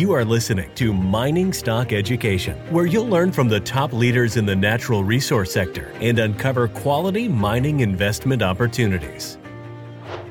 You are listening to Mining Stock Education, where you'll learn from the top leaders in the natural resource sector and uncover quality mining investment opportunities.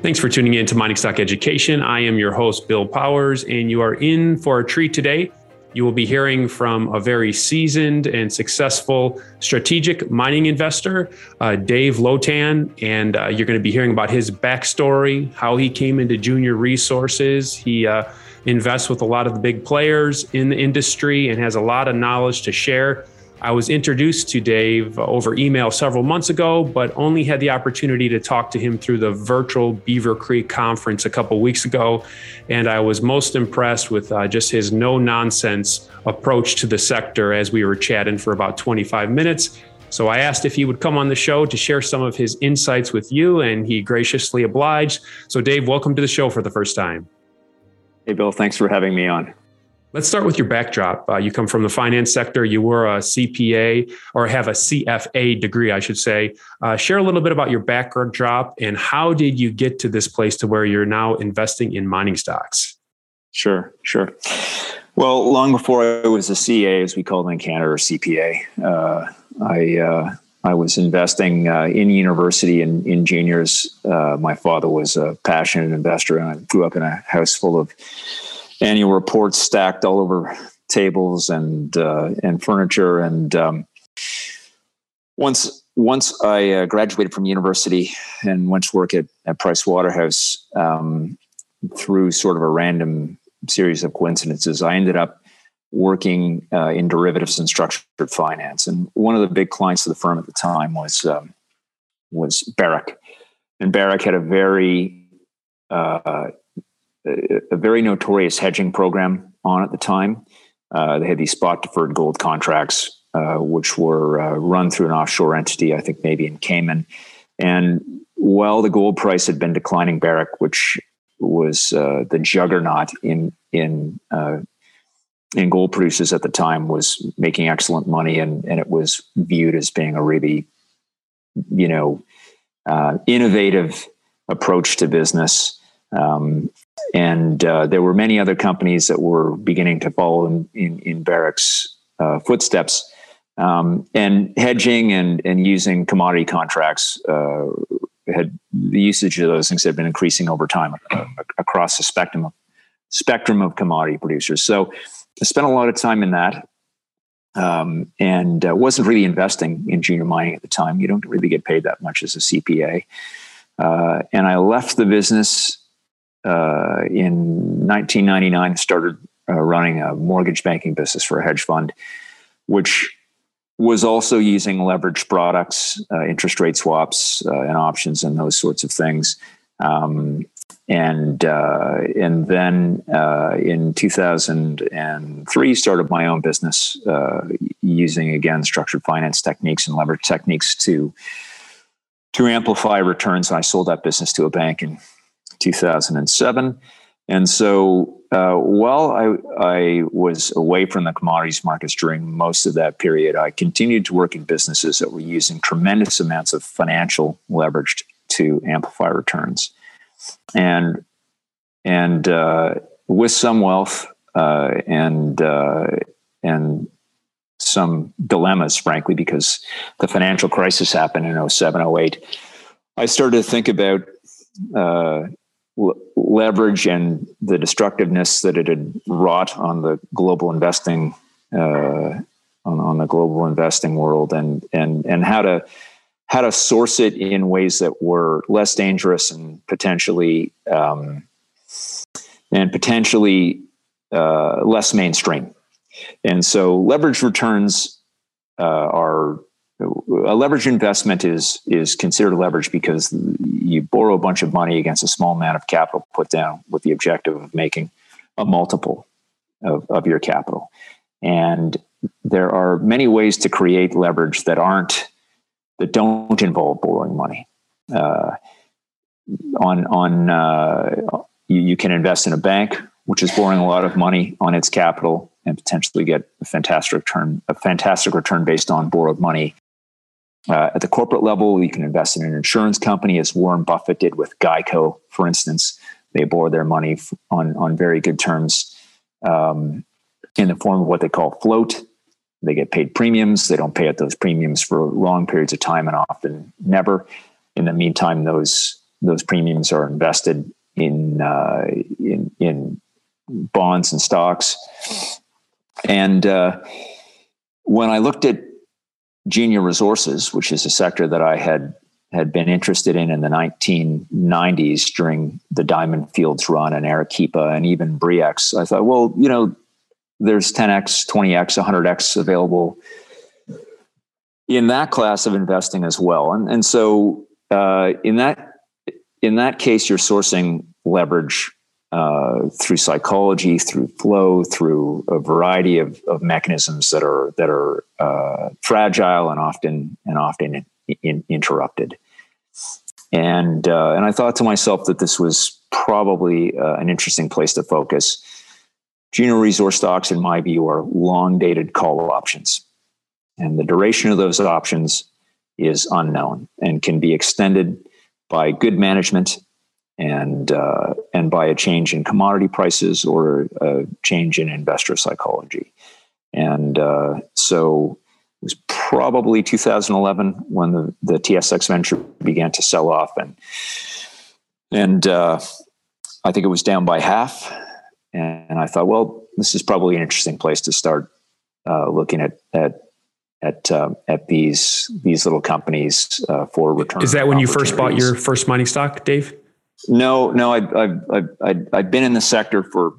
Thanks for tuning in to Mining Stock Education. I am your host, Bill Powers, and you are in for a treat today. You will be hearing from a very seasoned and successful strategic mining investor, uh, Dave Lotan, and uh, you're going to be hearing about his backstory, how he came into Junior Resources. He uh, invests with a lot of the big players in the industry and has a lot of knowledge to share. I was introduced to Dave over email several months ago, but only had the opportunity to talk to him through the virtual Beaver Creek conference a couple weeks ago. And I was most impressed with uh, just his no nonsense approach to the sector as we were chatting for about 25 minutes. So I asked if he would come on the show to share some of his insights with you, and he graciously obliged. So, Dave, welcome to the show for the first time. Hey, Bill, thanks for having me on. Let's start with your backdrop. Uh, you come from the finance sector. You were a CPA or have a CFA degree, I should say. Uh, share a little bit about your backdrop and how did you get to this place to where you're now investing in mining stocks? Sure, sure. Well, long before I was a CA, as we call them in Canada, or CPA, uh, I uh, I was investing uh, in university and in juniors. Uh, my father was a passionate investor, and I grew up in a house full of annual reports stacked all over tables and uh, and furniture. And um, once once I uh, graduated from university and went to work at, at Price Waterhouse um, through sort of a random series of coincidences, I ended up working uh, in derivatives and structured finance. And one of the big clients of the firm at the time was um, was Barrick, and Barrick had a very uh, a very notorious hedging program on at the time. Uh, they had these spot deferred gold contracts, uh, which were uh, run through an offshore entity, I think maybe in Cayman. And while the gold price had been declining, Barrick, which was uh, the juggernaut in in in gold producers at the time, was making excellent money, and and it was viewed as being a really, you know, uh, innovative approach to business. Um, and uh, there were many other companies that were beginning to follow in, in, in Barrick's uh, footsteps. Um, and hedging and, and using commodity contracts uh, had the usage of those things had been increasing over time uh, across the spectrum of, spectrum of commodity producers. So I spent a lot of time in that. Um, and uh, wasn't really investing in junior mining at the time. You don't really get paid that much as a CPA. Uh, and I left the business uh, in 1999 started uh, running a mortgage banking business for a hedge fund, which was also using leveraged products, uh, interest rate swaps, uh, and options, and those sorts of things. Um, and uh, and then uh, in 2003, started my own business using again structured finance techniques and leverage techniques to to amplify returns. And I sold that business to a bank in 2007. And so uh, while I, I was away from the commodities markets during most of that period, I continued to work in businesses that were using tremendous amounts of financial leverage to amplify returns. And, and uh, with some wealth uh, and, uh, and some dilemmas, frankly, because the financial crisis happened in 07, 08, I started to think about uh, leverage and the destructiveness that it had wrought on the global investing uh, on, on, the global investing world and and and how to how to source it in ways that were less dangerous and potentially um, and potentially uh, less mainstream and so leverage returns uh, are a leverage investment is is considered leverage because you borrow a bunch of money against a small amount of capital put down with the objective of making a multiple of, of your capital. And there are many ways to create leverage that aren't that don't involve borrowing money. Uh, on on uh, you, you can invest in a bank, which is borrowing a lot of money on its capital and potentially get a fantastic return, a fantastic return based on borrowed money uh, at the corporate level, you can invest in an insurance company, as Warren Buffett did with Geico, for instance. They borrow their money on, on very good terms um, in the form of what they call float. They get paid premiums. They don't pay out those premiums for long periods of time and often never. In the meantime, those those premiums are invested in uh, in, in bonds and stocks. And uh, when I looked at Junior Resources, which is a sector that I had had been interested in in the 1990s during the Diamond Fields run and Arequipa and even Bre-X. I thought, well, you know, there's 10x, 20x, 100x available in that class of investing as well. And and so uh, in that in that case, you're sourcing leverage uh, through psychology, through flow, through a variety of, of mechanisms that are that are uh, fragile and often and often in, interrupted. And uh, and I thought to myself that this was probably uh, an interesting place to focus. Junior resource stocks, in my view, are long dated call options, and the duration of those options is unknown and can be extended by good management and uh, and by a change in commodity prices or a change in investor psychology. And uh, so it was probably 2011 when the, the TSX venture began to sell off, and and uh, I think it was down by half. And I thought, well, this is probably an interesting place to start uh, looking at at at uh, at these these little companies uh, for return. Is that when you first bought your first mining stock, Dave? No, no, I've I've I've, I've been in the sector for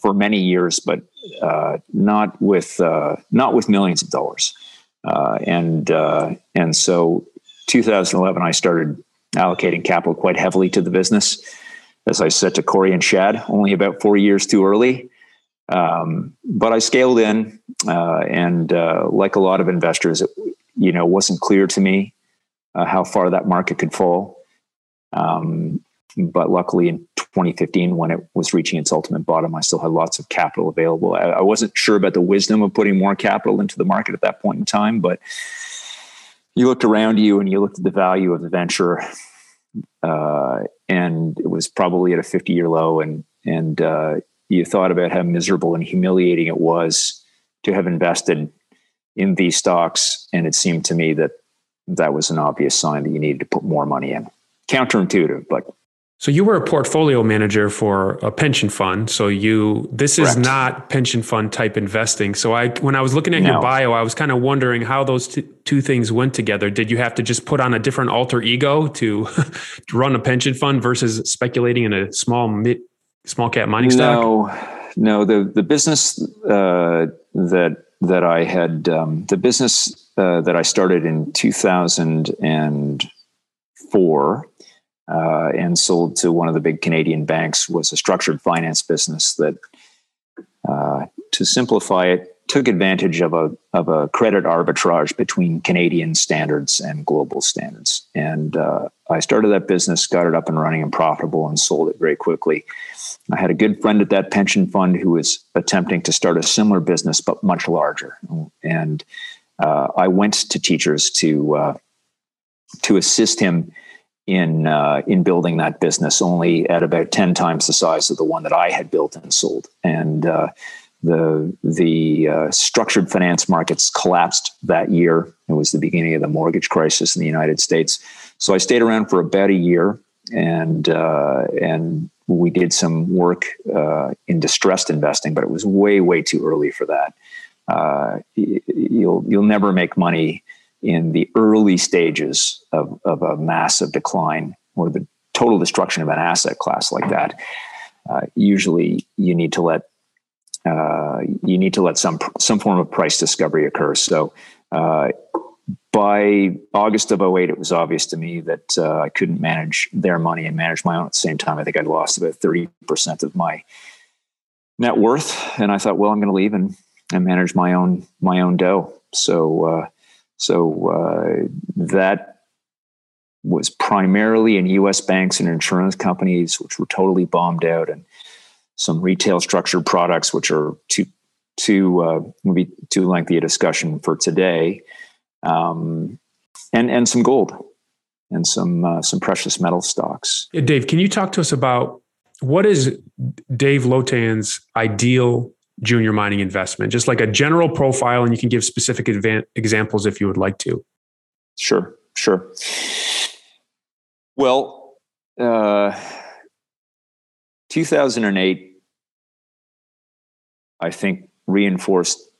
for many years, but uh, not with uh, not with millions of dollars. Uh, and uh, and so 2011, I started allocating capital quite heavily to the business. As I said to Corey and Shad, only about four years too early. Um, but I scaled in, uh, and uh, like a lot of investors, it you know wasn't clear to me uh, how far that market could fall. Um, but luckily, in 2015, when it was reaching its ultimate bottom, I still had lots of capital available. I, I, wasn't sure about the wisdom of putting more capital into the market at that point in time, but you looked around you and you looked at the value of the venture, uh, and it was probably at a 50 year low, and and uh, you thought about how miserable and humiliating it was to have invested in these stocks, and it seemed to me that that was an obvious sign that you needed to put more money in. Counterintuitive, but so you were a portfolio manager for a pension fund. So you this is not pension fund type investing. So I when I was looking at no. your bio, I was kind of wondering how those t- two things went together. Did you have to just put on a different alter ego to, to run a pension fund versus speculating in a small mid small cap mining stock? No, no. The the business uh, that that I had um, the business uh, that I started in two thousand and four uh, and sold to one of the big Canadian banks was a structured finance business that, uh, to simplify it, took advantage of a of a credit arbitrage between Canadian standards and global standards. And uh, I started that business, got it up and running and profitable, and sold it very quickly. I had a good friend at that pension fund who was attempting to start a similar business, but much larger. And uh, I went to teachers to uh, to assist him in uh, in building that business, only at about ten times the size of the one that I had built and sold. And uh, the the uh, structured finance markets collapsed that year. It was the beginning of the mortgage crisis in the United States. So I stayed around for about a year, and uh, and we did some work uh, in distressed investing, but it was way way too early for that. Uh, you'll you'll never make money in the early stages of, of a massive decline or the total destruction of an asset class like that, uh, usually you need to let uh, you need to let some some form of price discovery occur. So uh, by August of 08, it was obvious to me that uh, I couldn't manage their money and manage my own at the same time. I think I'd lost about 30% of my net worth. And I thought, well, I'm going to leave and, and manage my own, my own dough. So, uh, so uh, that was primarily in U.S. banks and insurance companies, which were totally bombed out, and some retail structured products, which are too too uh, maybe too lengthy a discussion for today, um, and and some gold and some uh, some precious metal stocks. Dave, can you talk to us about what is Dave Lotan's ideal junior mining investment? Just like a general profile, and you can give specific advan- examples if you would like to. Sure, sure. Well, uh, 2008, I think, reinforced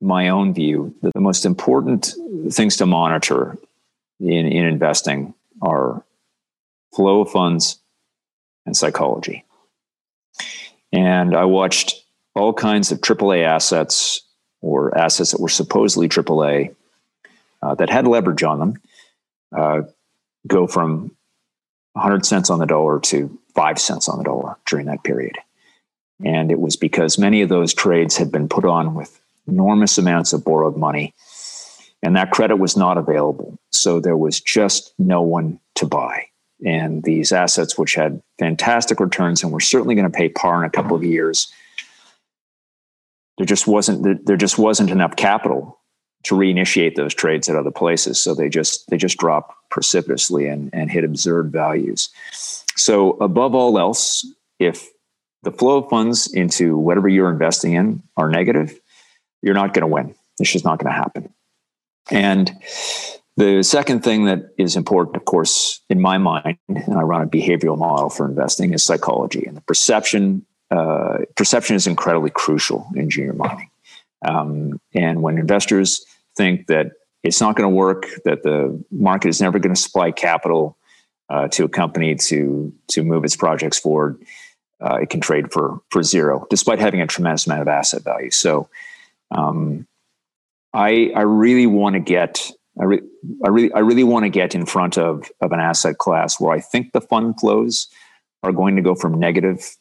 my own view that the most important things to monitor in, in investing are flow of funds and psychology. And I watched all kinds of AAA assets or assets that were supposedly AAA uh, that had leverage on them uh, go from 100 cents on the dollar to five cents on the dollar during that period. And it was because many of those trades had been put on with enormous amounts of borrowed money, and that credit was not available. So there was just no one to buy. And these assets, which had fantastic returns and were certainly going to pay par in a couple of years, there just wasn't there just wasn't enough capital to reinitiate those trades at other places. So they just they just dropped precipitously and, and hit absurd values. So above all else, if the flow of funds into whatever you're investing in are negative, you're not going to win. It's just not going to happen. And the second thing that is important, of course, in my mind, and I run a behavioral model for investing, is psychology. And the perception, uh, perception is incredibly crucial in junior mining. Um, and when investors think that it's not going to work, that the market is never going to supply capital uh, to a company to to move its projects forward, uh, it can trade for for zero, despite having a tremendous amount of asset value. So, um, I I really want to get I, re- I really I really want to get in front of of an asset class where I think the fund flows are going to go from negative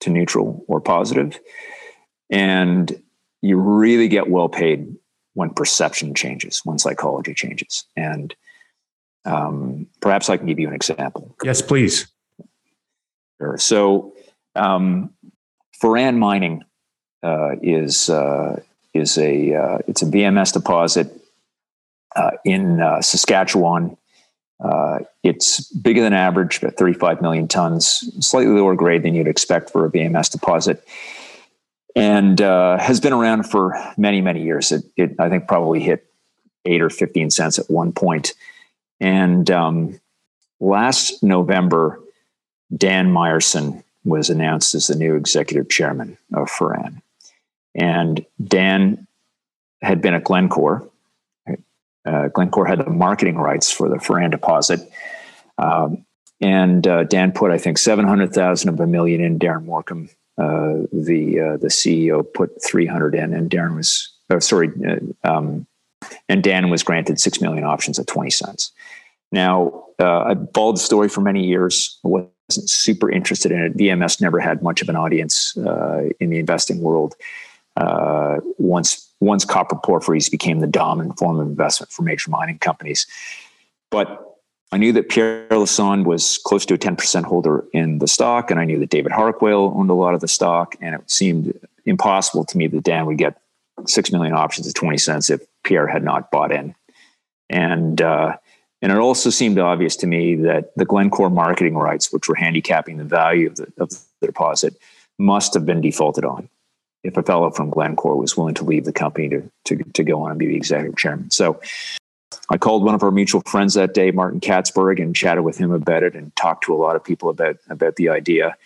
to neutral or positive, and you really get well paid when perception changes, when psychology changes. And um, perhaps I can give you an example. Yes, please. Sure. So, um, Foran Mining uh, is uh, is a uh, it's a VMS deposit uh, in uh, Saskatchewan. Uh, it's bigger than average, about 35 million tons, slightly lower grade than you'd expect for a VMS deposit and uh, has been around for many, many years. It, it, I think, probably hit eight or 15 cents at one point. And um, last November, Dan Myerson was announced as the new executive chairman of Foran. And Dan had been at Glencore. Uh, Glencore had the marketing rights for the Foran deposit. Um, and uh, Dan put, I think, 700,000 of a million in Darren Morcombe uh, the uh, the CEO put 300 in, and Darren was oh, sorry, uh, um, and Dan was granted six million options at 20 cents. Now uh, I followed the story for many years. Wasn't super interested in it. VMS never had much of an audience uh, in the investing world. once once copper porphyries became the dominant form of investment for major mining companies, but I knew that Pierre Lassonde was close to a 10% holder in the stock, and I knew that David Harquail owned a lot of the stock, and it seemed impossible to me that Dan would get 6 million options at 20 cents if Pierre had not bought in. And, uh, and it also seemed obvious to me that the Glencore marketing rights, which were handicapping the value of the, of the deposit, must have been defaulted on if a fellow from Glencore was willing to leave the company to, to, to go on and be the executive chairman. So I called one of our mutual friends that day, Martin Katzberg, and chatted with him about it and talked to a lot of people about about the idea.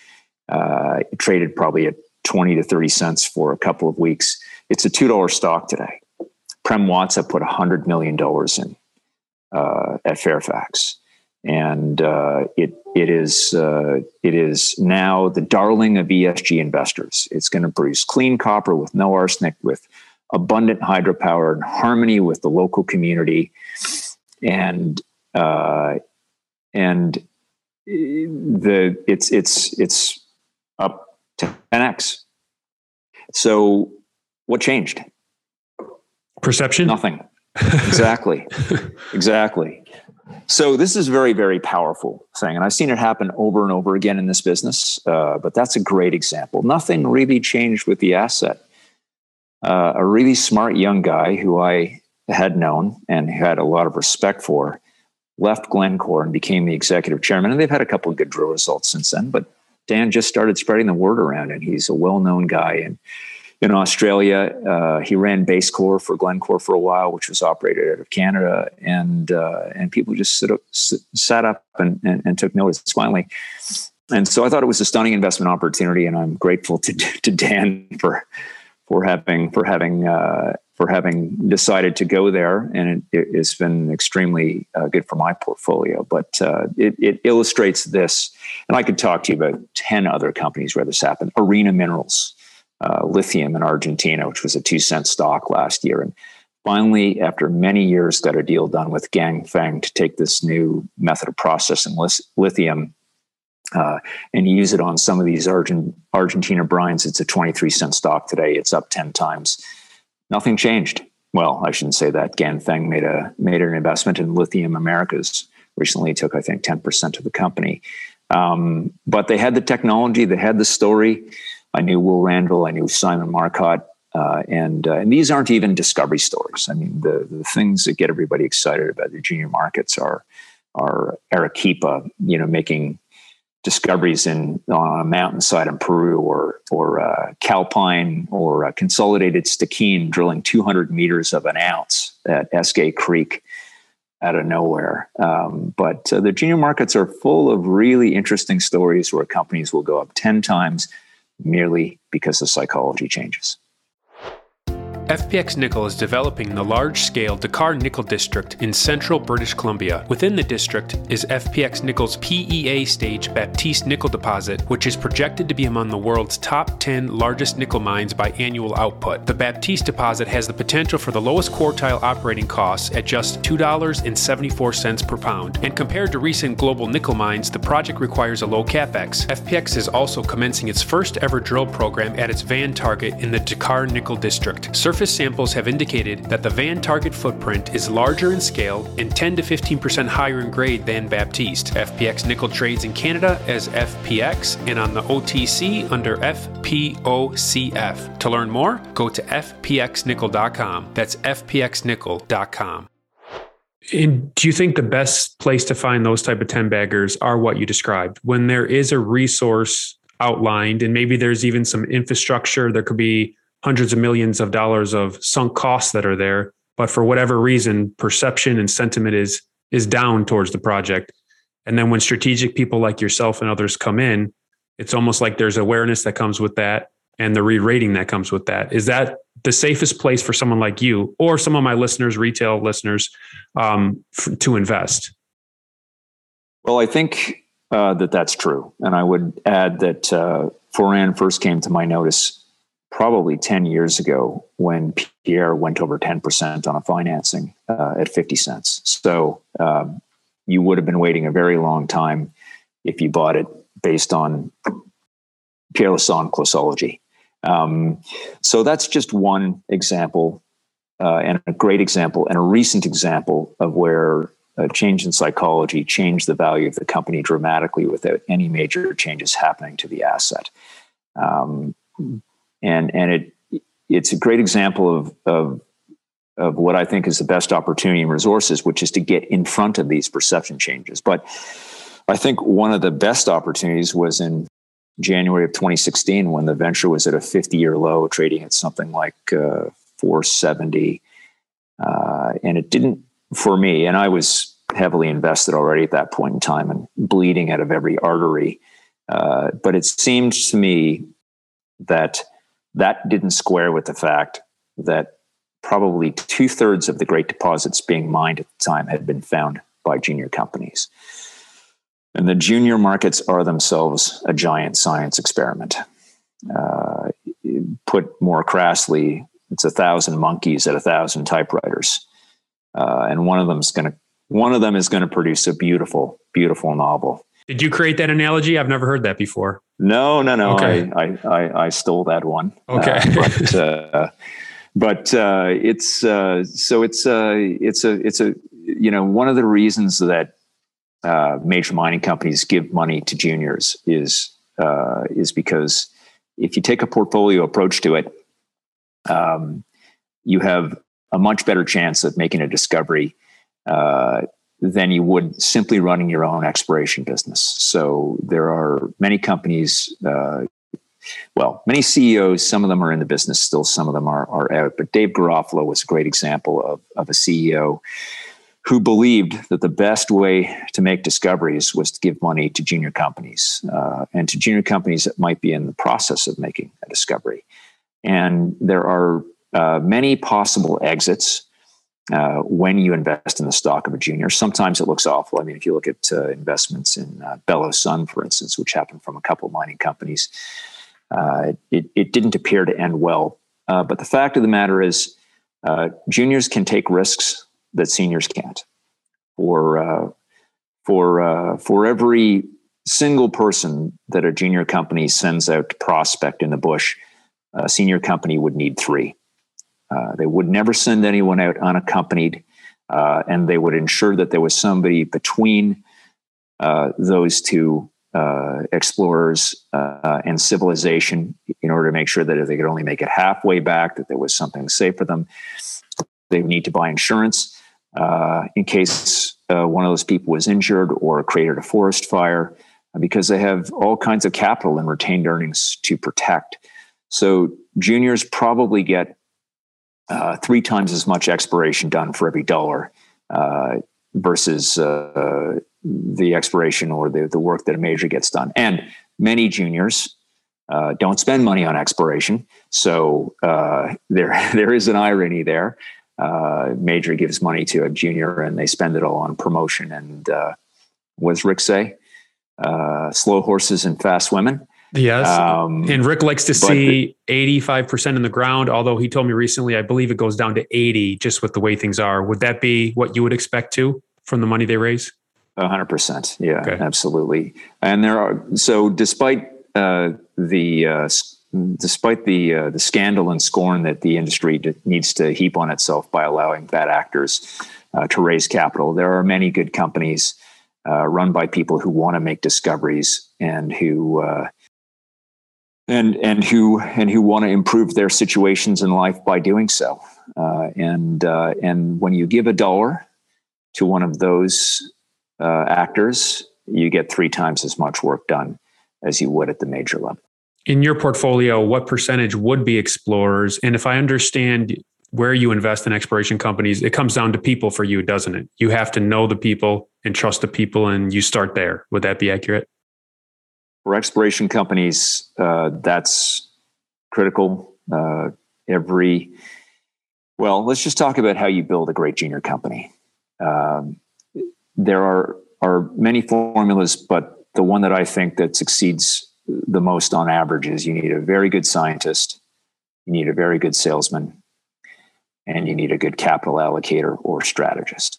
Uh, traded probably at 20 to 30 cents for a couple of weeks. It's a $2 stock today. Prem Watsa put $100 million in uh, at Fairfax. And uh, it, it, is, uh, it is now the darling of ESG investors. It's going to produce clean copper with no arsenic, with abundant hydropower in harmony with the local community. And uh, and the it's it's it's up to 10x so what changed? Perception? Nothing. Exactly. Exactly so this is very very powerful thing and i've seen it happen over and over again in this business uh, but that's a great example nothing really changed with the asset uh, a really smart young guy who I had known and had a lot of respect for left Glencore and became the executive chairman. And they've had a couple of good drill results since then. But Dan just started spreading the word around, and he's a well known guy. And in Australia. Uh, he ran BaseCore for Glencore for a while, which was operated out of Canada, and uh, and people just sit up, sat up and, and, and, took notice finally. And so I thought it was a stunning investment opportunity, and I'm grateful to to Dan for for having for having uh, for having decided to go there, and it, has been extremely uh, good for my portfolio. But uh, it, it, illustrates this, and I could talk to you about ten other companies where this happened. Arena Minerals, uh, lithium in Argentina, which was a two cent stock last year, and finally, after many years, got a deal done with Ganfeng to take this new method of processing lithium. Uh, and use it on some of these Argent- Argentina brines. It's a 23 cent stock today. It's up 10 times nothing changed. Well, I shouldn't say that. Ganfeng made a made an investment in Lithium Americas recently. Took I think ten percent of the company, um, but they had the technology. They had the story. I knew Will Randall. I knew Simon Marcotte. Uh, and uh, and these aren't even discovery stories. I mean, the the things that get everybody excited about the junior markets are are Arequipa, you know, making discoveries in on a mountainside in Peru, or or uh, Calpine or uh, Consolidated Stikine drilling 200 meters of an ounce at Eskay Creek out of nowhere. Um, but uh, the junior markets are full of really interesting stories where companies will go up 10 times merely because the psychology changes. FPX Nickel is developing the large scale Decar Nickel District in central British Columbia. Within the district is FPX Nickel's PEA stage Baptiste nickel deposit, which is projected to be among the world's top 10 largest nickel mines by annual output. The Baptiste deposit has the potential for the lowest quartile operating costs at just $2.74 per pound, and compared to recent global nickel mines, the project requires a low capex. FPX is also commencing its first ever drill program at its van target in the Decar Nickel District. Surface samples have indicated that the van target footprint is larger in scale and 10 to 15% higher in grade than Baptiste. FPX nickel trades in Canada as FPX and on the OTC under FPOCF. To learn more, go to fpxnickel.com. That's fpxnickel.com. And do you think the best place to find those type of 10 baggers are what you described? When there is a resource outlined and maybe there's even some infrastructure, there could be hundreds of millions of dollars of sunk costs that are there. But for whatever reason perception and sentiment is is down towards the project. And then when strategic people like yourself and others come in it's almost like there's awareness that comes with that and the re-rating that comes with that. Is that the safest place for someone like you or some of my listeners retail listeners um, f- to invest? Well i think uh, that that's true. And i would add that uh, foran first came to my notice probably 10 years ago when Pierre went over 10% on a financing uh, at 50 cents. So um, you would have been waiting a very long time if you bought it based on Pierre Lassonde closology. Um, so that's just one example uh, and a great example and a recent example of where a change in psychology changed the value of the company dramatically without any major changes happening to the asset. Um, and and it it's a great example of of of what I think is the best opportunity and resources, which is to get in front of these perception changes. But I think one of the best opportunities was in January of 2016 when the venture was at a 50 year low, trading at something like uh, 470. Uh, and it didn't, for me, and I was heavily invested already at that point in time and bleeding out of every artery. Uh, but it seemed to me that that didn't square with the fact that probably two thirds of the great deposits being mined at the time had been found by junior companies. And the junior markets are themselves a giant science experiment. Uh, put more crassly, it's a thousand monkeys at a thousand typewriters, uh, and one of going to one of them is going to produce a beautiful, beautiful novel. Did you create that analogy? I've never heard that before. No, no, no. Okay. I, I, I, stole that one. Okay. Uh, but uh, but uh, it's uh, so it's uh, it's a it's a you know one of the reasons that uh, major mining companies give money to juniors is is because if you take a portfolio approach to it, um, you have a much better chance of making a discovery than you would simply running your own exploration business. So there are many companies uh, well, many CEOs, some of them are in the business still, some of them are, are out. But Dave Garofalo was a great example of, of a CEO who believed that the best way to make discoveries was to give money to junior companies uh, and to junior companies that might be in the process of making a discovery. And there are uh, many possible exits uh, when you invest in the stock of a junior. Sometimes it looks awful. I mean, if you look at uh, investments in uh, Belo Sun, for instance, which happened from a couple of mining companies, uh, it, it, didn't appear to end well. Uh, but the fact of the matter is, uh, juniors can take risks that seniors can't. For for for every single person that a junior company sends out to prospect in the bush, a senior company would need three. Uh, they would never send anyone out unaccompanied, uh, and they would ensure that there was somebody between uh, those two uh, explorers uh, and civilization in order to make sure that if they could only make it halfway back, that there was something safe for them. They would need to buy insurance in case one of those people was injured or created a forest fire, because they have all kinds of capital and retained earnings to protect. So juniors probably get uh, three times as much exploration done for every dollar uh, versus uh, the exploration or the, the work that a major gets done. And many juniors uh, don't spend money on exploration. So uh, there, there is an irony there. major gives money to a junior and they spend it all on promotion. And what does Rick say? slow horses and fast women. Yes. Um, and Rick likes to see the, 85% in the ground, although he told me recently, I believe it goes down to 80 just with the way things are. Would that be what you would expect to from the money they raise? 100%. Yeah, okay. absolutely. And there are, so despite uh, the, uh, despite the, uh, the scandal and scorn that the industry needs to heap on itself by allowing bad actors uh, to raise capital, there are many good companies uh, run by people who want to make discoveries and who, uh, and and who and who want to improve their situations in life by doing so. Uh, and uh, and when you give a dollar to one of those uh, actors, you get three times as much work done as you would at the major level. In your portfolio, what percentage would be explorers? And if I understand where you invest in exploration companies, it comes down to people for you, doesn't it? You have to know the people and trust the people, and you start there. Would that be accurate? For exploration companies, uh, that's critical. Uh, every well, let's just talk about how you build a great junior company. Um, there are are many formulas, but the one that I think that succeeds the most on average is you need a very good scientist, you need a very good salesman, and you need a good capital allocator or strategist.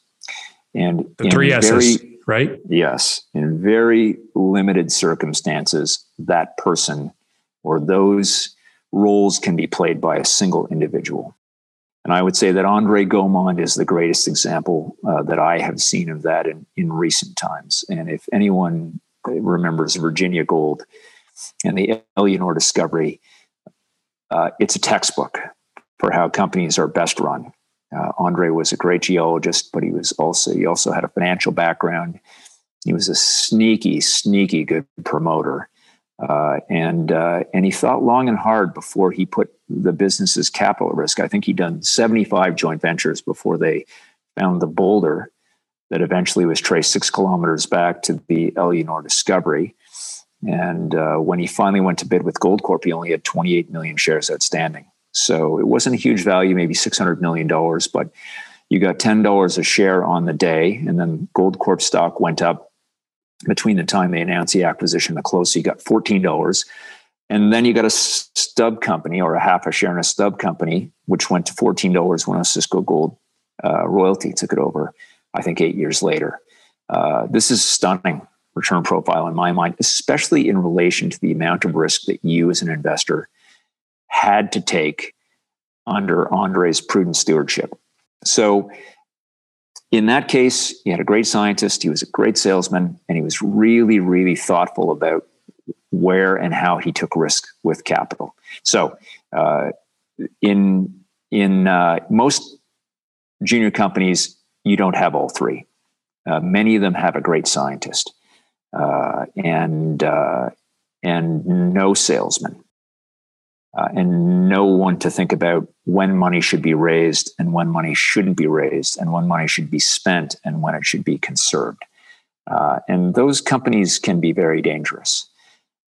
And the three S's. Very, right? Yes. In very limited circumstances, that person or those roles can be played by a single individual. And I would say that Andre Gaumond is the greatest example uh, that I have seen of that in, in recent times. And if anyone remembers Virginia Gold and the Éléonore discovery, uh, it's a textbook for how companies are best run. Uh, Andre was a great geologist, but he was also he also had a financial background. He was a sneaky, sneaky good promoter, uh, and uh, and he thought long and hard before he put the business's capital at risk. I think he'd done seventy five joint ventures before they found the boulder that eventually was traced six kilometers back to the Éléonore discovery. And uh, when he finally went to bid with Goldcorp, he only had 28 million shares outstanding. So it wasn't a huge value, maybe $600 million, but you got $10 a share on the day. And then Goldcorp stock went up between the time they announced the acquisition and the close. So you got $14. And then you got a stub company or a half a share in a stub company, which went to $14 when Osisko Gold uh, royalty took it over, I think eight years later. Uh, this is stunning return profile in my mind, especially in relation to the amount of risk that you as an investor had to take under Andre's prudent stewardship. So, in that case, he had a great scientist, he was a great salesman, and he was really, really thoughtful about where and how he took risk with capital. So, uh, in in uh, most junior companies, you don't have all three. Uh, many of them have a great scientist uh, and uh, and no salesman uh, and know one to think about when money should be raised and when money shouldn't be raised, and when money should be spent and when it should be conserved. Uh, and those companies can be very dangerous.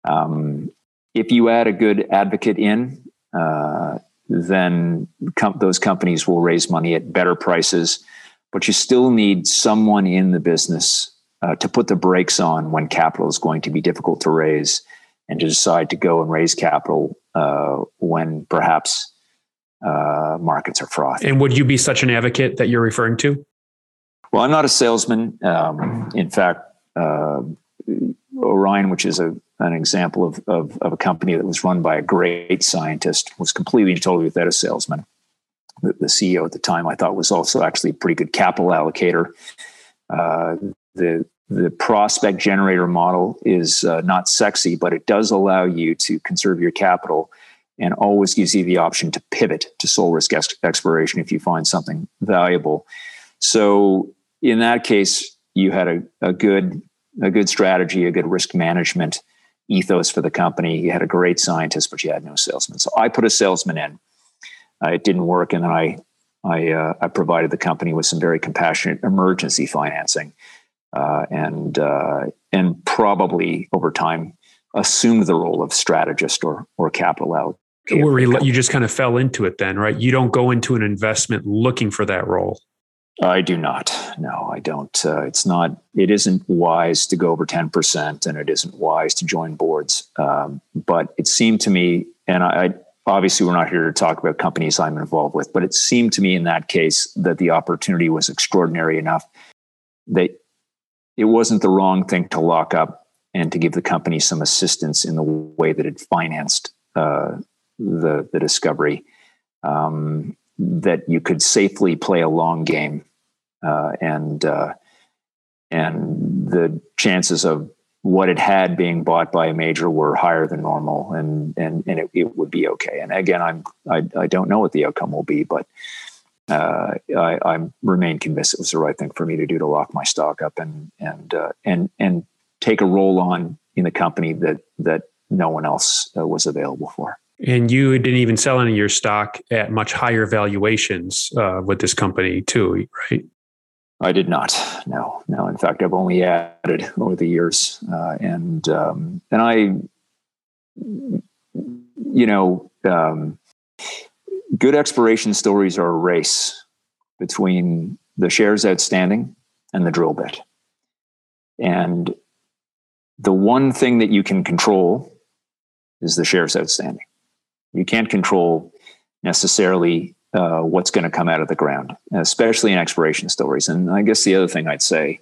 Um, if you add a good advocate in, uh, then com- those companies will raise money at better prices. But you still need someone in the business uh, to put the brakes on when capital is going to be difficult to raise and to decide to go and raise capital uh, when perhaps uh, markets are frothy. And would you be such an advocate that you're referring to? Well, I'm not a salesman. Um, in fact, uh, Aurion, which is a, an example of, of, of, a company that was run by a great scientist, was completely and totally without a salesman. The, the, CEO at the time, I thought, was also actually a pretty good capital allocator. Uh, the the prospect generator model is uh, not sexy, but it does allow you to conserve your capital and always gives you the option to pivot to sole risk ex- exploration if you find something valuable. So in that case, you had a, a good a good strategy, a good risk management ethos for the company. You had a great scientist, but you had no salesman. So I put a salesman in. Uh, it didn't work, and then I I, uh, I provided the company with some very compassionate emergency financing uh, and uh, and probably over time assumed the role of strategist or or capital out. You just kind of fell into it then, right? You don't go into an investment looking for that role. I do not. No, I don't. Uh, it's not. It isn't wise to go over ten percent, and it isn't wise to join boards. Um, but it seemed to me, and I, I obviously we're not here to talk about companies I'm involved with, but it seemed to me in that case that the opportunity was extraordinary enough that it wasn't the wrong thing to lock up and to give the company some assistance in the way that it financed uh, the the discovery. Um, that you could safely play a long game, uh, and uh, and the chances of what it had being bought by a major were higher than normal, and and and it, it would be okay. And again, I'm I, I don't know what the outcome will be, but uh, I, I, remain convinced it was the right thing for me to do to lock my stock up and and uh, and and take a role on in the company that that no one else uh, was available for. And you didn't even sell any of your stock at much higher valuations uh, with this company, too, right? I did not. No, no. In fact, I've only added over the years, uh, and um, and I, you know, um, good exploration stories are a race between the shares outstanding and the drill bit, and the one thing that you can control is the shares outstanding. You can't control necessarily uh, what's going to come out of the ground, especially in exploration stories. And I guess the other thing I'd say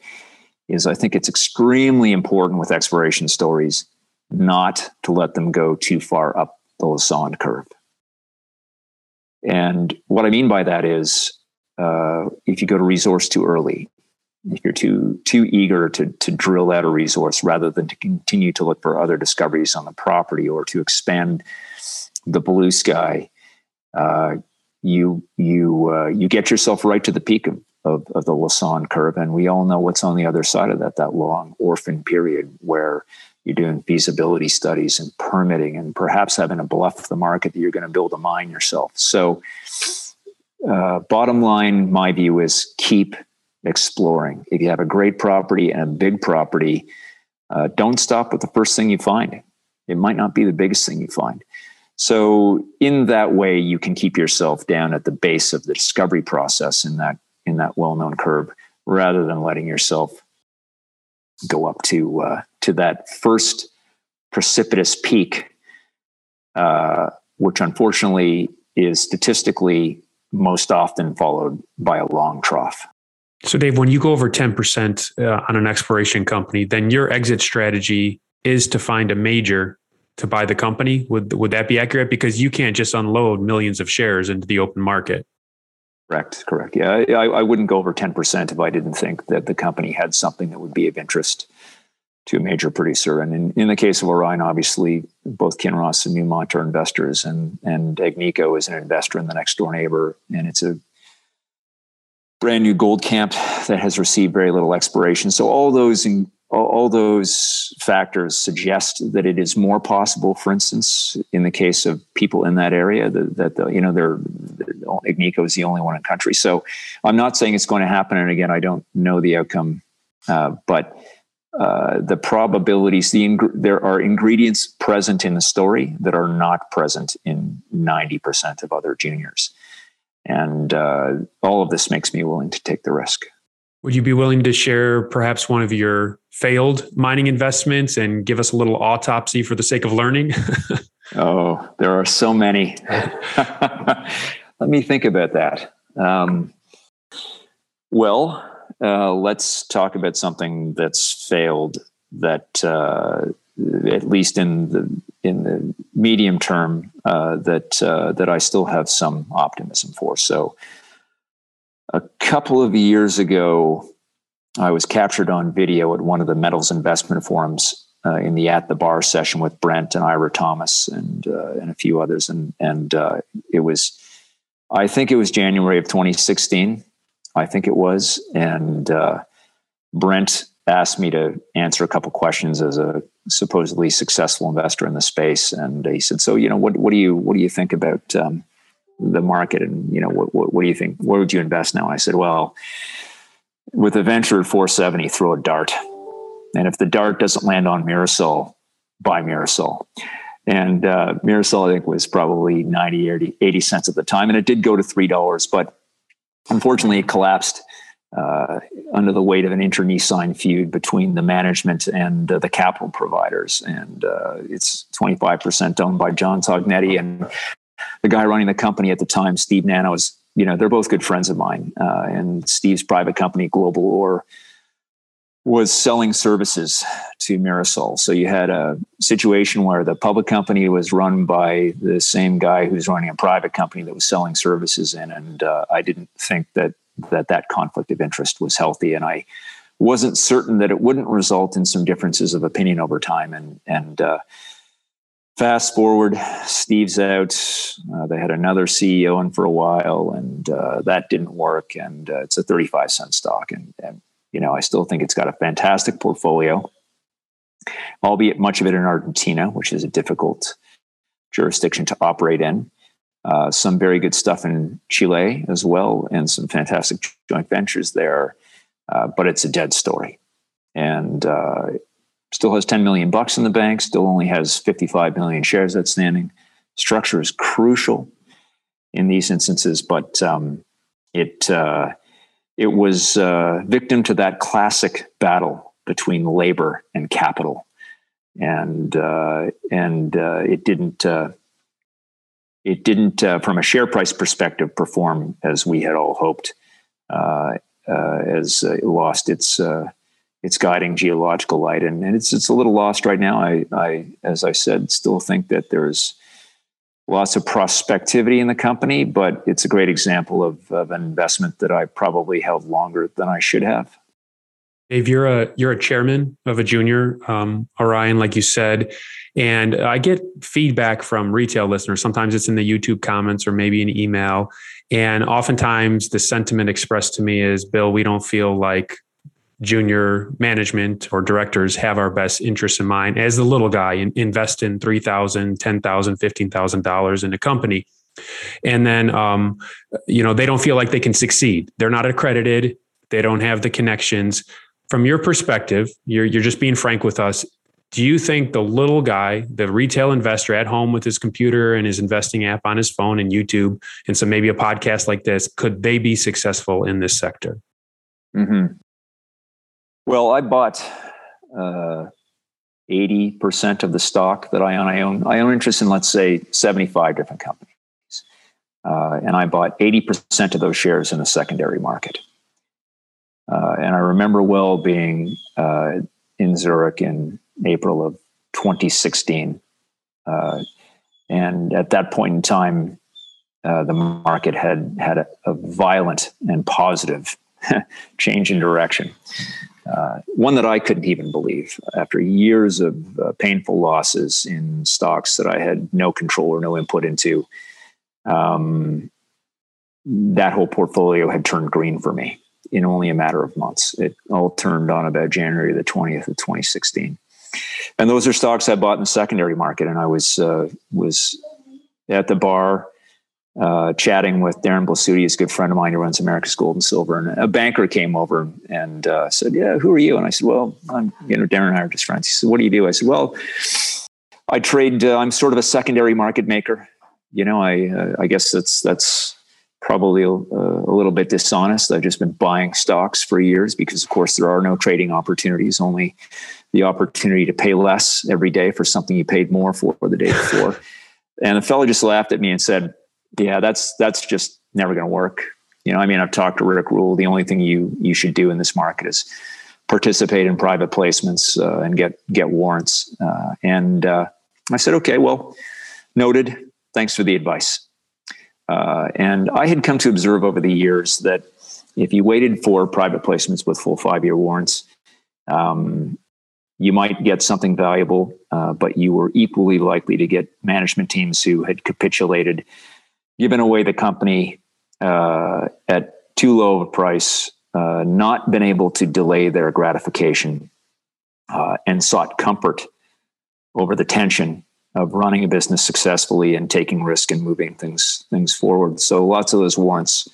is I think it's extremely important with exploration stories not to let them go too far up the Lassonde curve. And what I mean by that is uh, if you go to resource too early, if you're too too eager to to drill out a resource rather than to continue to look for other discoveries on the property or to expand the blue sky, uh, you you uh, you get yourself right to the peak of, of, of the Lassonde curve, and we all know what's on the other side of that that long orphan period where you're doing feasibility studies and permitting, and perhaps having to bluff the market that you're going to build a mine yourself. So, uh, bottom line, my view is keep exploring. If you have a great property and a big property, uh, don't stop with the first thing you find. It might not be the biggest thing you find. So in that way, you can keep yourself down at the base of the discovery process in that in that well-known curve, rather than letting yourself go up to uh, to that first precipitous peak, uh, which unfortunately is statistically most often followed by a long trough. So, Dave, when you go over 10% uh, on an exploration company, then your exit strategy is to find a major to buy the company. Would would that be accurate? Because you can't just unload millions of shares into the open market. Correct. Correct. Yeah, I, I wouldn't go over ten percent if I didn't think that the company had something that would be of interest to a major producer. And in, in the case of Aurion, obviously, both Kinross and Newmont are investors, and and Agnico is an investor in the next door neighbor, and it's a brand new gold camp that has received very little exploration. So all those in, all, all, those factors suggest that it is more possible, for instance, in the case of people in that area, that, that the, you know, they're, Agnico is the only one in the country. So I'm not saying it's going to happen. And again, I don't know the outcome, uh, but uh, the probabilities, the ing- there are ingredients present in the story that are not present in 90% of other juniors. And uh, all of this makes me willing to take the risk. Would you be willing to share perhaps one of your failed mining investments and give us a little autopsy for the sake of learning? oh, there are so many. Let me think about that. Um, well, uh, let's talk about something that's failed that uh, at least in the in the medium term uh, that uh, that I still have some optimism for. So a couple of years ago, I was captured on video at one of the metals investment forums uh, in the at the bar session with Brent and Ira Thomas and uh, and a few others, and and uh, it was, I think it was January of 2016, I think it was, and uh, Brent asked me to answer a couple questions as a supposedly successful investor in the space, and he said, "So you know, what what do you what do you think about?" Um, the market and you know what, what, what do you think where would you invest now and i said well with a venture at 470 throw a dart and if the dart doesn't land on mirasol buy mirasol and uh, i think was probably 90 80, 80 cents at the time and it did go to three dollars but unfortunately it collapsed uh, under the weight of an inter-Nissan feud between the management and uh, the capital providers. And uh, it's 25% owned by John Tognetti and the guy running the company at the time, Steve Nano, is you know they're both good friends of mine. Uh, and Steve's private company, Global Ore, was selling services to Mirasol. So you had a situation where the public company was run by the same guy who's running a private company that was selling services in, and uh, I didn't think that that that conflict of interest was healthy, and I wasn't certain that it wouldn't result in some differences of opinion over time, and and uh, fast forward, Steve's out. Uh, they had another CEO in for a while, and uh, that didn't work. And uh, it's a 35 cent stock. And, and, you know, I still think it's got a fantastic portfolio, albeit much of it in Argentina, which is a difficult jurisdiction to operate in. Uh, some very good stuff in Chile as well, and some fantastic joint ventures there. Uh, but it's a dead story. And uh, still has 10 million bucks in the bank, still only has 55 million shares outstanding. Structure is crucial in these instances, but um, it uh, it was uh, victim to that classic battle between labor and capital, and uh, and uh, it didn't uh, it didn't uh, from a share price perspective perform as we had all hoped. as it lost its its guiding geological light, and, and it's it's a little lost right now. I, I, as I said, still think that there's lots of prospectivity in the company, but it's a great example of, of an investment that I probably held longer than I should have. Dave, you're a you're a chairman of a junior um, Aurion, like you said, and I get feedback from retail listeners. Sometimes it's in the YouTube comments or maybe an email, and oftentimes the sentiment expressed to me is, "Bill, we don't feel like junior management or directors have our best interests in mind. As the little guy and invest in $3000 $10000 $15000 in a company. And then um, you know they don't feel like they can succeed. They're not accredited. They don't have the connections. From your perspective you're, you're just being frank with us. Do you think the little guy the retail investor at home with his computer and his investing app on his phone and youtube and so maybe a podcast like this could they be successful in this sector? Mm-hmm. Well, I bought uh, eighty percent of the stock that I own. I own I own interest in let's say seventy five different companies, uh, and I bought eighty percent of those shares in the secondary market. Uh, and I remember well being uh, in Zurich in April of 2016, uh, and at that point in time, the market had had a, a violent and positive change in direction uh, one that I couldn't even believe after years of uh, painful losses in stocks that I had no control or no input into. Um, that whole portfolio had turned green for me. in only a matter of months. It all turned on about January the 20th of 2016. And those are stocks I bought in the secondary market. And I was, uh, was at the bar uh, chatting with Darren Blasutti, a good friend of mine who runs America's Gold and Silver. And a banker came over and uh, said, Yeah, who are you? And I said, Well, I'm, you know, Darren and I are just friends. He said, What do you do? I said, Well, I trade, uh, I'm sort of a secondary market maker. You know, I, uh, I guess that's, that's probably a, a, little bit dishonest. I've just been buying stocks for years because, of course, there are no trading opportunities, only the opportunity to pay less every day for something you paid more for the day before. and the fellow just laughed at me and said, yeah, that's that's just never going to work. You know, I mean, I've talked to Rick Rule. The only thing you you should do in this market is participate in private placements uh, and get get warrants. Uh, and uh, I said, okay, well, noted. Thanks for the advice. Uh, and I had come to observe over the years that if you waited for private placements with full five year warrants, um, you might get something valuable, uh, but you were equally likely to get management teams who had capitulated given away the company uh, at too low of a price, uh, not been able to delay their gratification, uh, and sought comfort over the tension of running a business successfully and taking risk and moving things things forward. So lots of those warrants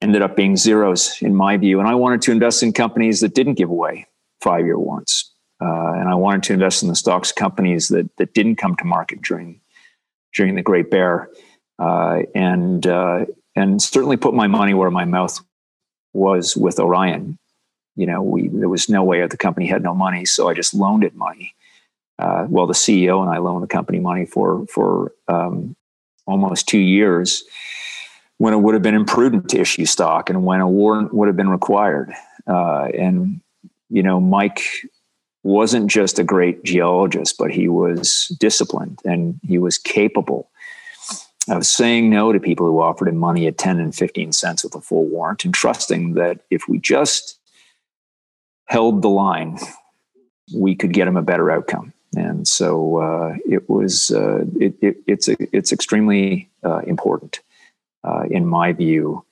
ended up being zeros in my view. And I wanted to invest in companies that didn't give away five year warrants. Uh, and I wanted to invest in the stocks companies that that didn't come to market during during the Great Bear uh, and uh, and certainly put my money where my mouth was with Aurion. You know, we there was no way the company had no money, so I just loaned it money. Uh, well, the CEO and I loaned the company money for for um, almost two years when it would have been imprudent to issue stock and when a warrant would have been required. Uh, and you know, Mike wasn't just a great geologist, but he was disciplined and he was capable of saying no to people who offered him money at 10 and 15 cents with a full warrant and trusting that if we just held the line, we could get him a better outcome. And so uh, it was, uh, it, it, it's, a, it's extremely uh, important, uh, in my view,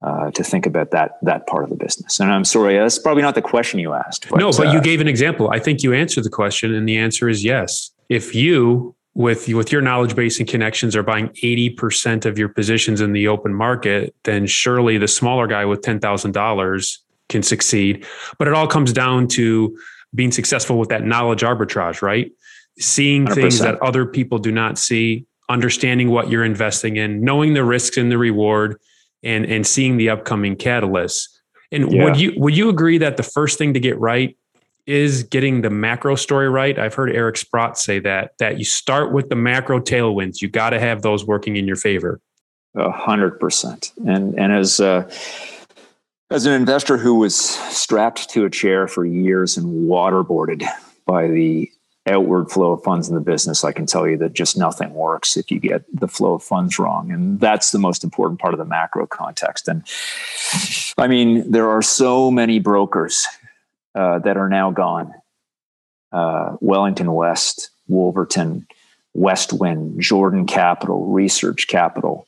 uh, to think about that that part of the business. And I'm sorry, that's probably not the question you asked. But, no, but you uh, gave an example. I think you answered the question, and the answer is yes. If you with with your knowledge base and connections are buying 80% of your positions in the open market, then surely the smaller guy with $10,000 can succeed. But it all comes down to being successful with that knowledge arbitrage, right? Seeing 100%. things that other people do not see, understanding what you're investing in, knowing the risks and the reward, and and seeing the upcoming catalysts. And yeah. would you would you agree that the first thing to get right is getting the macro story right. I've heard Eric Sprott say that that you start with the macro tailwinds. You got to have those working in your favor. A hundred percent. And and as uh, as an investor who was strapped to a chair for years and waterboarded by the outward flow of funds in the business, I can tell you that just nothing works if you get the flow of funds wrong. And that's the most important part of the macro context. And I mean, there are so many brokers uh, that are now gone. Uh, Wellington West, Wolverton, Westwind, Jordan Capital, Research Capital.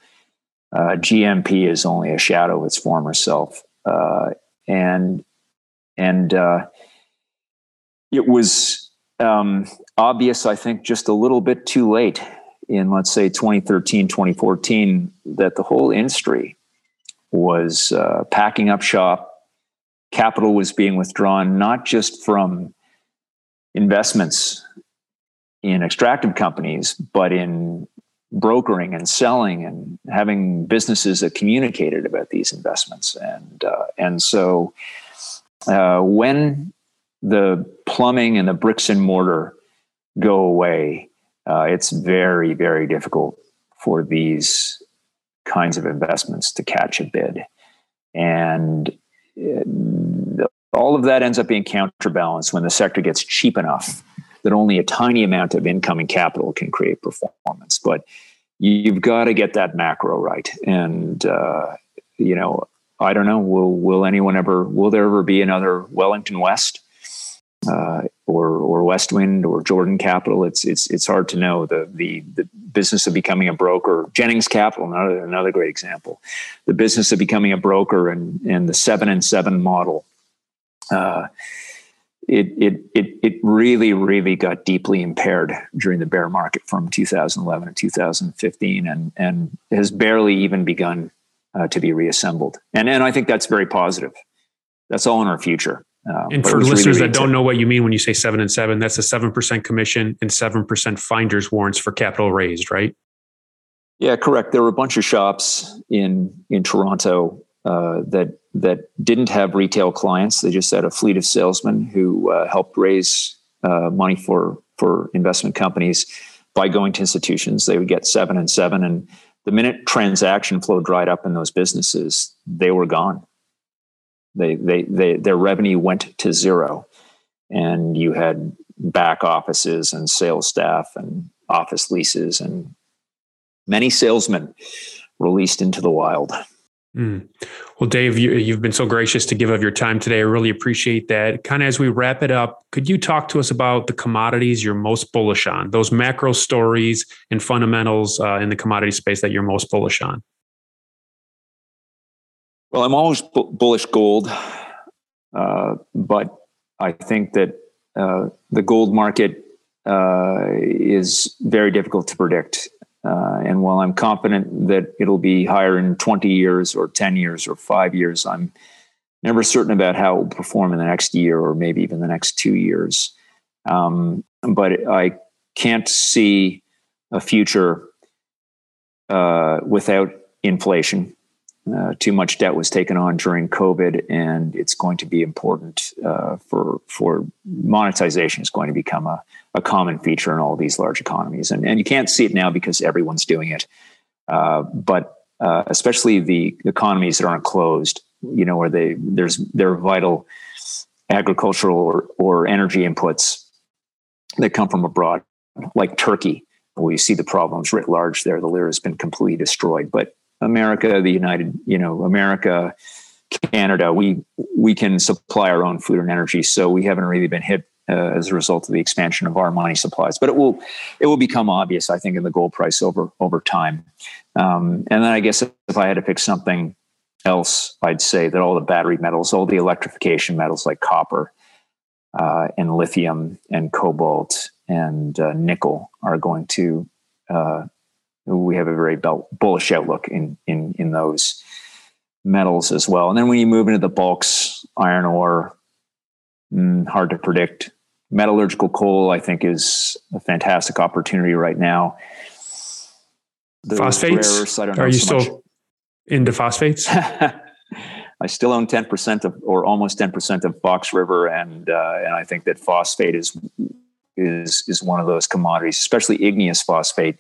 Uh, GMP is only a shadow of its former self, uh, and and uh, it was um, obvious, I think, just a little bit too late in let's say 2013, 2014, that the whole industry was packing up shop capital was being withdrawn not just from investments in extractive companies, but in brokering and selling and having businesses that communicated about these investments. And uh, and so uh, when the plumbing and the bricks and mortar go away, uh, it's very very difficult for these kinds of investments to catch a bid. And all of that ends up being counterbalanced when the sector gets cheap enough that only a tiny amount of incoming capital can create performance. But you've got to get that macro right. And, uh, you know, I don't know, will, will anyone ever, will there ever be another Wellington West? Uh, or or Westwind or Jordan Capital. It's it's it's hard to know the the the business of becoming a broker. Jennings Capital, another another great example. The business of becoming a broker and and the seven and seven model. Uh, it, it it it really really got deeply impaired during the bear market from 2011 to 2015 and and has barely even begun uh, to be reassembled and and I think that's very positive that's all in our future um, and for listeners really that don't know what you mean when you say seven and seven, that's a seven percent commission and seven percent finders warrants for capital raised, right? Yeah, correct. There were a bunch of shops in in Toronto uh, that that didn't have retail clients. They just had a fleet of salesmen who uh, helped raise uh, money for for investment companies by going to institutions. They would get seven and seven, and the minute transaction flow dried up in those businesses, they were gone. They, they, they, their revenue went to zero. And you had back offices and sales staff and office leases and many salesmen released into the wild. Mm. Well, Dave, you, have been so gracious to give of your time today. I really appreciate that. Kind of as we wrap it up, could you talk to us about the commodities you're most bullish on, those macro stories and fundamentals uh, in the commodity space that you're most bullish on? Well, I'm always bu- bullish gold, uh, but I think that uh, the gold market uh, is very difficult to predict. Uh, and while I'm confident that it'll be higher in 20 years or 10 years or five years, I'm never certain about how it will perform in the next year or maybe even the next two years. Um, but I can't see a future uh, without inflation uh, too much debt was taken on during COVID, and it's going to be important uh, for for monetization. is going to become a, a common feature in all these large economies, and and you can't see it now because everyone's doing it. Uh, but uh, especially the economies that aren't closed, you know, where they there's their vital agricultural or, or energy inputs that come from abroad, like Turkey, where you see the problems writ large there. The lira has been completely destroyed, but America, the United, you know, America, Canada, we we can supply our own food and energy, so we haven't really been hit uh, as a result of the expansion of our money supplies. But it will it will become obvious, I think, in the gold price over over time. Um, and then I guess if I had to pick something else, I'd say that all the battery metals, all the electrification metals like copper uh, and lithium and cobalt and uh, nickel are going to uh, we have a very bullish outlook in in in those metals as well. And then when you move into the bulks, iron ore, mm, hard to predict. Metallurgical coal, I think, is a fantastic opportunity right now. The phosphates? Are you so still much. into phosphates? I still own ten percent of, or almost ten percent of Fox River, and uh, and I think that phosphate is is is one of those commodities, especially igneous phosphate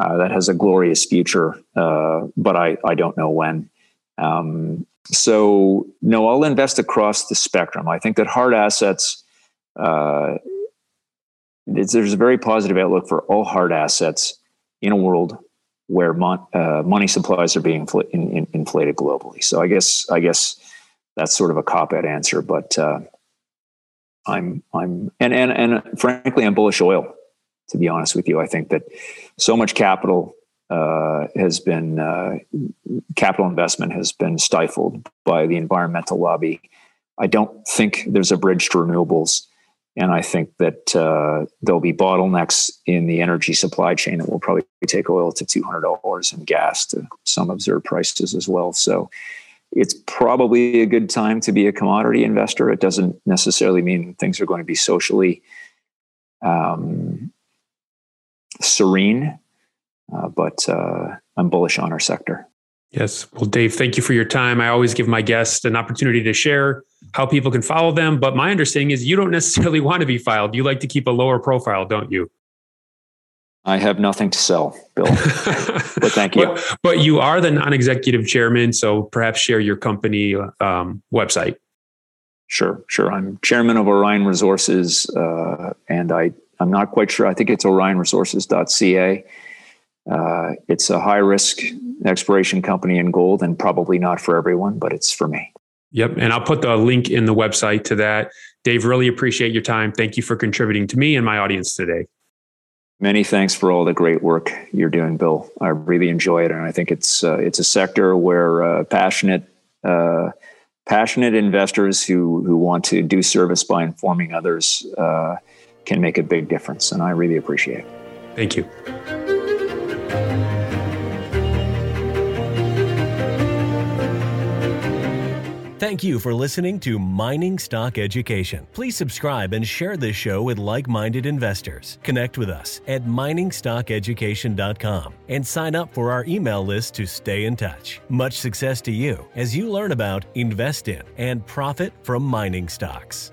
uh, that has a glorious future, uh, but I, I don't know when. Um, so, no, I'll invest across the spectrum. I think that hard assets, uh, there's a very positive outlook for all hard assets in a world where mon- uh, money supplies are being infl- in, in, inflated globally. So, I guess I guess that's sort of a cop out answer, but uh, I'm I'm and and and frankly, I'm bullish oil to be honest with you. I think that so much capital uh, has been uh, capital investment has been stifled by the environmental lobby. I don't think there's a bridge to renewables, and I think that uh, there'll be bottlenecks in the energy supply chain that will probably take oil to two hundred dollars and gas to some absurd prices as well. So. It's probably a good time to be a commodity investor. It doesn't necessarily mean things are going to be socially um, serene, uh, but uh, I'm bullish on our sector. Yes. Well, Dave, thank you for your time. I always give my guests an opportunity to share how people can follow them. But my understanding is you don't necessarily want to be filed. You like to keep a lower profile, don't you? I have nothing to sell, Bill. but thank you. But, but, you are the non executive chairman. So perhaps share your company um, website. Sure, sure. I'm chairman of Aurion Resources, uh, and I I'm not quite sure. I think it's aurionresources.ca. Uh, it's a high risk exploration company in gold and probably not for everyone, but it's for me. Yep. And I'll put the link in the website to that. Dave, really appreciate your time. Thank you for contributing to me and my audience today. Many thanks for all the great work you're doing, Bill. I really enjoy it, and I think it's uh, it's a sector where uh, passionate uh, passionate investors who who want to do service by informing others uh, can make a big difference, and I really appreciate it. Thank you. Thank you for listening to Mining Stock Education. Please subscribe and share this show with like minded investors. Connect with us at miningstockeducation.com and sign up for our email list to stay in touch. Much success to you as you learn about, invest in, and profit from mining stocks